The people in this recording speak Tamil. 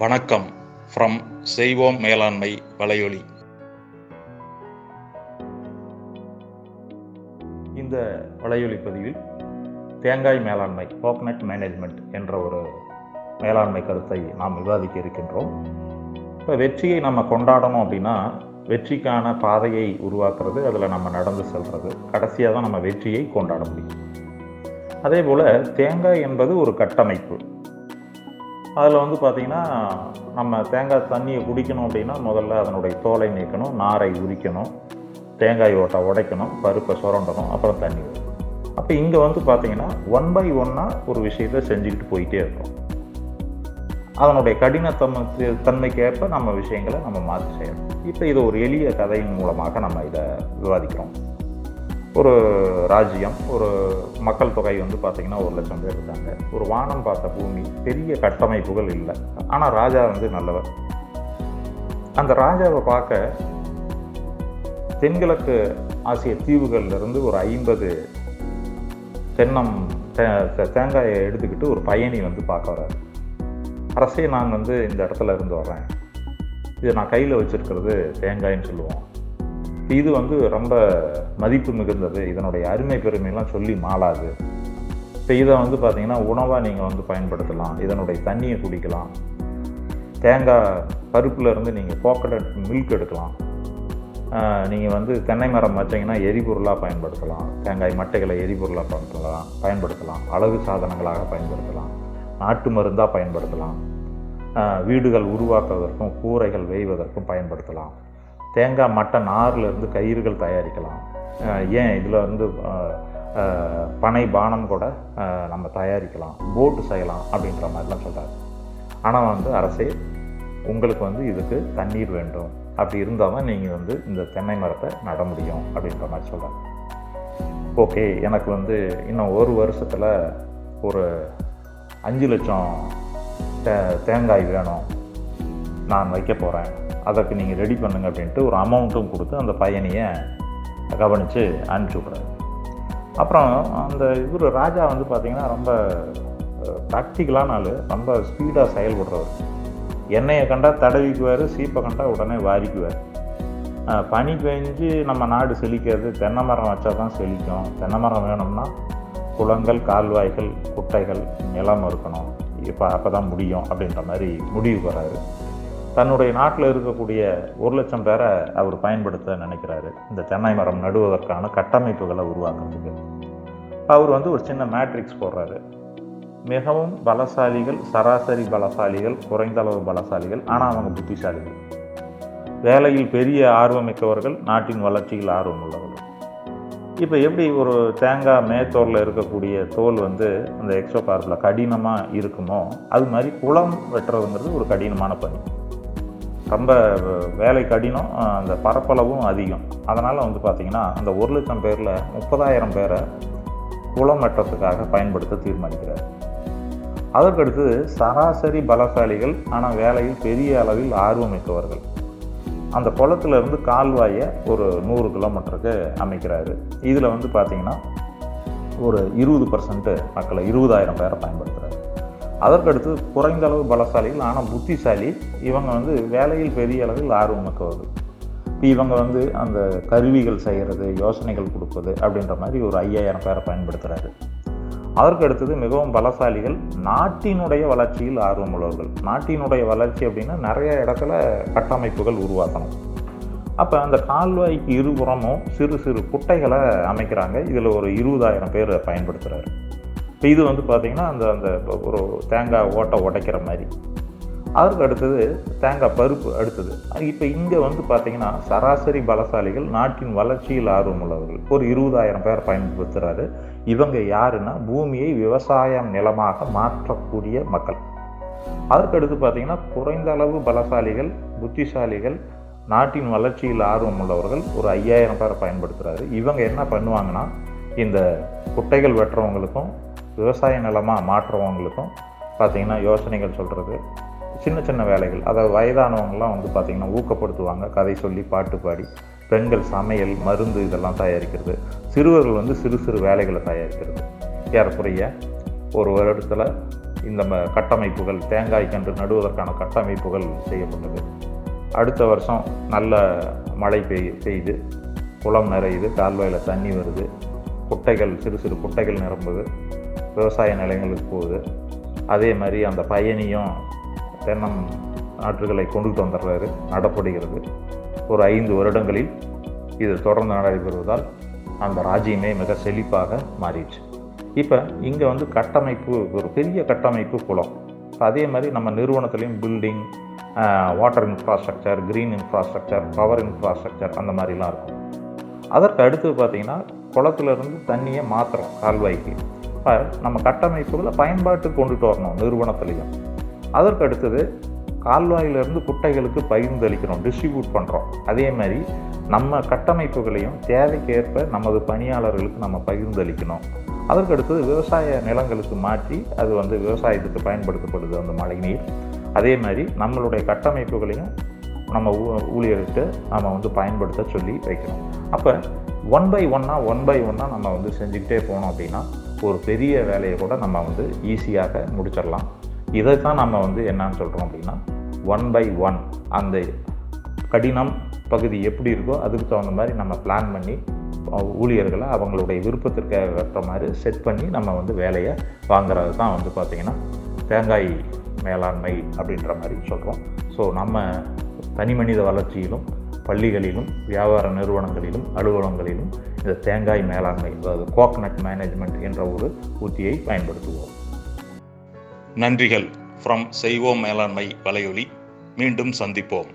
வணக்கம். ஃப்ரம் செய்வோம் மேலாண்மை வலையொலி. இந்த வலையொலி பதிவில் தேங்காய் மேலாண்மை கோக்னட் மேனேஜ்மெண்ட் என்ற ஒரு மேலாண்மை கருத்தை நாம் விவாதிக்க இருக்கின்றோம். இப்போ வெற்றியை நம்ம கொண்டாடணும் அப்படின்னா வெற்றிக்கான பாதையை உருவாக்குறது அதில் நம்ம நடந்து செல்வது கடைசியாக தான் நம்ம வெற்றியை கொண்டாட முடியும். அதே போல் தேங்காய் என்பது ஒரு கட்டமைப்பு. அதில் வந்து பார்த்திங்கன்னா நம்ம தேங்காய் தண்ணியை குடிக்கணும் அப்படின்னா முதல்ல அதனுடைய தோலை நீக்கணும் நாரை உரிக்கணும் தேங்காய் ஓட்டை உடைக்கணும் பருப்பை சுரண்டணும் அப்புறம் தண்ணி அப்போ இங்கே வந்து பார்த்திங்கன்னா ஒன் பை ஒன்னாக ஒரு விஷயத்தை செஞ்சுக்கிட்டு போயிட்டே இருக்கும். அதனுடைய கடினத்தன்மை தன்மைக்கு ஏற்ப நம்ம விஷயங்களை நம்ம மாற்றி செய்யணும். இப்போ இது ஒரு எளிய கதையின் மூலமாக நம்ம இதை விவாதிக்கிறோம். ஒரு ராஜ்யம் ஒரு மக்கள் தொகை வந்து பார்த்திங்கன்னா ஒரு லட்சம் பேர் இருக்காங்க. ஒரு வானம் பார்த்த பூமி பெரிய கட்டமைப்புகள் இல்லை. ஆனால் ராஜா வந்து நல்லவர். அந்த ராஜாவை பார்க்க தென்கிழக்கு ஆசிய தீவுகள்லேருந்து ஒரு ஐம்பது தென்னம் தேங்காயை எடுத்துக்கிட்டு ஒரு பயணி வந்து பார்க்க வர்றாரு. அரசே நான் வந்து இந்த இடத்துல இருந்து வர்றேன். இது நான் கையில் வச்சுருக்கிறது தேங்காய்ன்னு சொல்லுவோம். இது வந்து ரொம்ப மதிப்பு மிகுந்தது. இதனுடைய அருமை பெருமையெல்லாம் சொல்லி மாளாது. இப்போ இதை வந்து பார்த்திங்கன்னா உணவாக நீங்கள் வந்து பயன்படுத்தலாம். இதனுடைய தண்ணியை குடிக்கலாம். தேங்காய் பருப்பில் இருந்து நீங்கள் கோக்கனட் மில்க் எடுக்கலாம். நீங்கள் வந்து தென்னை மரம் வச்சிங்கன்னா எரிபொருளாக பயன்படுத்தலாம். தேங்காய் மட்டைகளை எரிபொருளாக பயன்படுத்தலாம். பயன்படுத்தலாம். அழகு சாதனங்களாக பயன்படுத்தலாம். நாட்டு மருந்தாக பயன்படுத்தலாம். வீடுகள் உருவாக்குவதற்கும் கூரைகள் வேய்வதற்கும் பயன்படுத்தலாம். தேங்காய் மட்டை நார்லேருந்து கயிறுகள் தயாரிக்கலாம். ஏன் இதில் வந்து பனை பானம் கூட நம்ம தயாரிக்கலாம். போட்டு செய்யலாம் அப்படின்ற மாதிரிலாம் சொல்கிறாரு ஆனால் வந்து அரசே உங்களுக்கு வந்து இதுக்கு தண்ணீர் வேண்டும். அப்படி இருந்தால் தான் நீங்கள் வந்து இந்த தென்னை மரத்தை நட முடியும் அப்படின்ற மாதிரி சொல்கிறாங்க ஓகே எனக்கு வந்து இன்னும் ஒரு வருஷத்தில் ஒரு அஞ்சு லட்சம் தே தேங்காய் வேணும். நான் வைக்க போகிறேன் அதற்கு நீங்கள் ரெடி பண்ணுங்க அப்படின்ட்டு ஒரு அமௌண்ட்டும் கொடுத்து அந்த பையனையை கவனித்து அனுப்பிச்சி விட்றாரு. அப்புறம் அந்த இவர் ராஜா வந்து பார்த்திங்கன்னா ரொம்ப ப்ராக்டிக்கலான ஆள். ரொம்ப ஸ்பீடாக செயல்படுறவர். எண்ணெயை கண்டா தடவிக்குவார் சீப்பை கண்டா உடனே வாரிக்குவார். பனி பெஞ்சு நம்ம நாடு செழிக்கிறது தென்னை மரம் வச்சா தான் செழிக்கும். தென்னை மரம் வேணும்னா குளங்கள் கால்வாய்கள் குட்டைகள் நிலம் இருக்கணும். இப்போ அப்போ தான் முடியும் அப்படின்ற மாதிரி முடிவு வர்றாரு. தன்னுடைய நாட்டில் இருக்கக்கூடிய ஒரு லட்சம் பேரை அவர் பயன்படுத்த நினைக்கிறாரு. இந்த தென்னை மரம் நடுவதற்கான கட்டமைப்புகளை உருவாக்குறதுக்கு. அவர் வந்து ஒரு சின்ன மேட்ரிக்ஸ் போடுறாரு. மிகவும் பலசாலிகள் சராசரி பலசாலிகள் குறைந்த அளவு பலசாலிகள் ஆனால் அவங்க புத்திசாலிகள். வேலையில் பெரிய ஆர்வமிக்கவர்கள் நாட்டின் வளர்ச்சியில் ஆர்வம் உள்ளவர்கள். இப்போ எப்படி ஒரு தேங்காய் மேத்தோரில் இருக்கக்கூடிய தோல் வந்து அந்த எக்ஸோ பார்க்கில் கடினமாக இருக்குமோ அது மாதிரி குளம் வெட்டுறதுங்கிறது ஒரு கடினமான பணி ரொம்ப வேலை கடினம் அந்த பரப்பளவும் அதிகம். அதனால் வந்து பார்த்திங்கன்னா அந்த ஒரு லட்சம் பேரில் முப்பதாயிரம் பேரை குளம் வெட்டுறதுக்காக பயன்படுத்த தீர்மானிக்கிறார். அதற்கடுத்து சராசரி பலசாலிகள் ஆனால் வேலையில் பெரிய அளவில் ஆர்வமிக்கவர்கள். அந்த குளத்துலேருந்து கால்வாயை ஒரு நூறு கிலோமீட்டருக்கு அமைக்கிறாரு. இதில் வந்து பார்த்திங்கன்னா ஒரு இருபது பர்சன்ட்டு மக்களை இருபதாயிரம் பேரை பயன்படுத்துகிறாரு அதற்கடுத்து குறைந்த அளவு பலசாலிகள் ஆனால் புத்திசாலி இவங்க வந்து வேலையில் பெரிய அளவில் ஆர்வமிக்கவர்கள் இப்போ இவங்க வந்து அந்த கருவிகள் செய்கிறது யோசனைகள் கொடுப்பது அப்படின்ற மாதிரி ஒரு ஐயாயிரம் பேரை பயன்படுத்துகிறாரு அதற்கு அடுத்தது மிகவும் பலசாலிகள் நாட்டினுடைய வளர்ச்சியில் ஆர்வம் உள்ளவர்கள். நாட்டினுடைய வளர்ச்சி அப்படின்னா நிறைய இடத்துல கட்டமைப்புகள் உருவாக்கணும். அப்போ அந்த கால்வாய்க்கு இருபுறமும் சிறு சிறு குட்டைகளை அமைக்கிறாங்க. இதில் ஒரு இருபதாயிரம் பேர் பயன்படுத்துகிறாரு இப்போ இது வந்து பார்த்திங்கன்னா அந்த அந்த ஒரு தேங்காய் ஓட்டை உடைக்கிற மாதிரி. அதற்கு அடுத்தது தேங்காய் பருப்பு அடுத்தது. இப்போ இங்கே வந்து பார்த்திங்கன்னா சராசரி பலசாலிகள் நாட்டின் வளர்ச்சியில் ஆர்வம் உள்ளவர்கள். ஒரு இருபதாயிரம் பேர் பயன்படுத்துகிறாரு இவங்க யாருன்னா பூமியை விவசாயம் நிலமாக மாற்றக்கூடிய மக்கள். அதற்கடுத்து பார்த்திங்கன்னா குறைந்த அளவு பலசாலிகள் புத்திசாலிகள் நாட்டின் வளர்ச்சியில் ஆர்வம் உள்ளவர்கள் ஒரு ஐயாயிரம் பேர் பயன்படுத்துகிறாரு இவங்க என்ன பண்ணுவாங்கன்னா இந்த குட்டைகள் வெட்டுறவங்களுக்கும் விவசாய நிலமாக மாற்றுறவங்களுக்கும் பார்த்திங்கன்னா யோசனைகள் சொல்கிறது சின்ன சின்ன வேலைகள். அதாவது வயதானவங்களாம் வந்து பார்த்திங்கன்னா ஊக்கப்படுத்துவாங்க கதை சொல்லி பாட்டு பாடி பெண்கள் சமையல் மருந்து இதெல்லாம் தயாரிக்கிறது. சிறுவர்கள் வந்து சிறு சிறு வேலைகளை தயாரிக்கிறது. ஏறக்குறைய ஒரு வருடத்தில் இந்த ம- கட்டமைப்புகள் தேங்காய் கன்று நடுவதற்கான கட்டமைப்புகள் செய்யப்பட்டது. அடுத்த வருஷம் நல்ல மழை பெய் பெய்து குளம் நிறையுது கால்வாயில் தண்ணி வருது குட்டைகள் சிறு சிறு குட்டைகள் நிரம்புது. விவசாய நிலங்களுக்கு போகுது. அதே மாதிரி அந்த பயணியும் தென்னம் நாற்றுகளை கொண்டு வந்துடுறாரு நடப்படுகிறது. ஒரு ஐந்து வருடங்களில் இது தொடர்ந்து நடைபெறுவதால் அந்த ராஜ்யமே மிக செழிப்பாக மாறிடுச்சு. இப்போ இங்கே வந்து கட்டமைப்பு ஒரு பெரிய கட்டமைப்பு குளம். அதே மாதிரி நம்ம நிறுவனத்துலேயும் building water infrastructure green infrastructure power infrastructure அந்த மாதிரிலாம் இருக்கும். அதற்கு அடுத்து பார்த்திங்கன்னா குளத்துலேருந்து தண்ணியை மாற்றுறோம் கால்வாய்க்கு. இப்போ நம்ம கட்டமைப்புகளை பயன்பாட்டுக்கு கொண்டுட்டு வரணும் நிறுவனத்துலேயும். அதற்கு அடுத்தது கால்வாயிலிருந்து குட்டைகளுக்கு பகிர்ந்தளிக்கிறோம் டிஸ்ட்ரிபியூட் பண்ணுறோம் அதே மாதிரி நம்ம கட்டமைப்புகளையும் தேவைக்கேற்ப நமது பணியாளர்களுக்கு நம்ம பகிர்ந்தளிக்கணும் அதற்கு அடுத்தது விவசாய நிலங்களுக்கு மாற்றி அது வந்து விவசாயத்துக்கு பயன்படுத்தப்படுது அந்த மழைநீர் அதே மாதிரி நம்மளுடைய கட்டமைப்புகளையும் நம்ம ஊ- ஊழியர்கிட்ட நம்ம வந்து பயன்படுத்த சொல்லி வைக்கணும். அப்போ ஒன் பை ஒன்னாக ஒன் பை ஒன்னாக நம்ம வந்து செஞ்சுக்கிட்டே போனோம் அப்படின்னா ஒரு பெரிய வேலையை கூட நம்ம வந்து ஈஸியாக முடிச்சிடலாம். இதை தான் நம்ம வந்து என்னன்னு சொல்கிறோம் அப்படின்னா ஒன் பை ஒன் அந்த கடினம் பகுதி எப்படி இருக்கோ அதுக்கு தகுந்த மாதிரி நம்ம பிளான் பண்ணி ஊழியர்களை அவங்களுடைய விருப்பத்திற்கு ஏற்ற மாதிரி செட் பண்ணி நம்ம வந்து வேலையை வாங்குறது தான் வந்து பார்த்திங்கன்னா தேங்காய் மேலாண்மை அப்படின்ற மாதிரி சொல்கிறோம் ஸோ நம்ம தனி மனித வளர்ச்சியிலும் பள்ளிகளிலும் வியாபார நிறுவனங்களிலும் அலுவலகங்களிலும் இந்த தேங்காய் மேலாண்மை அதாவது கோகனட் மேனேஜ்மெண்ட் என்ற ஒரு உத்தியை பயன்படுத்துவோம். நன்றிகள். ஃப்ரம் செய்வோம் மேலாண்மை வலையொலி மீண்டும் சந்திப்போம்.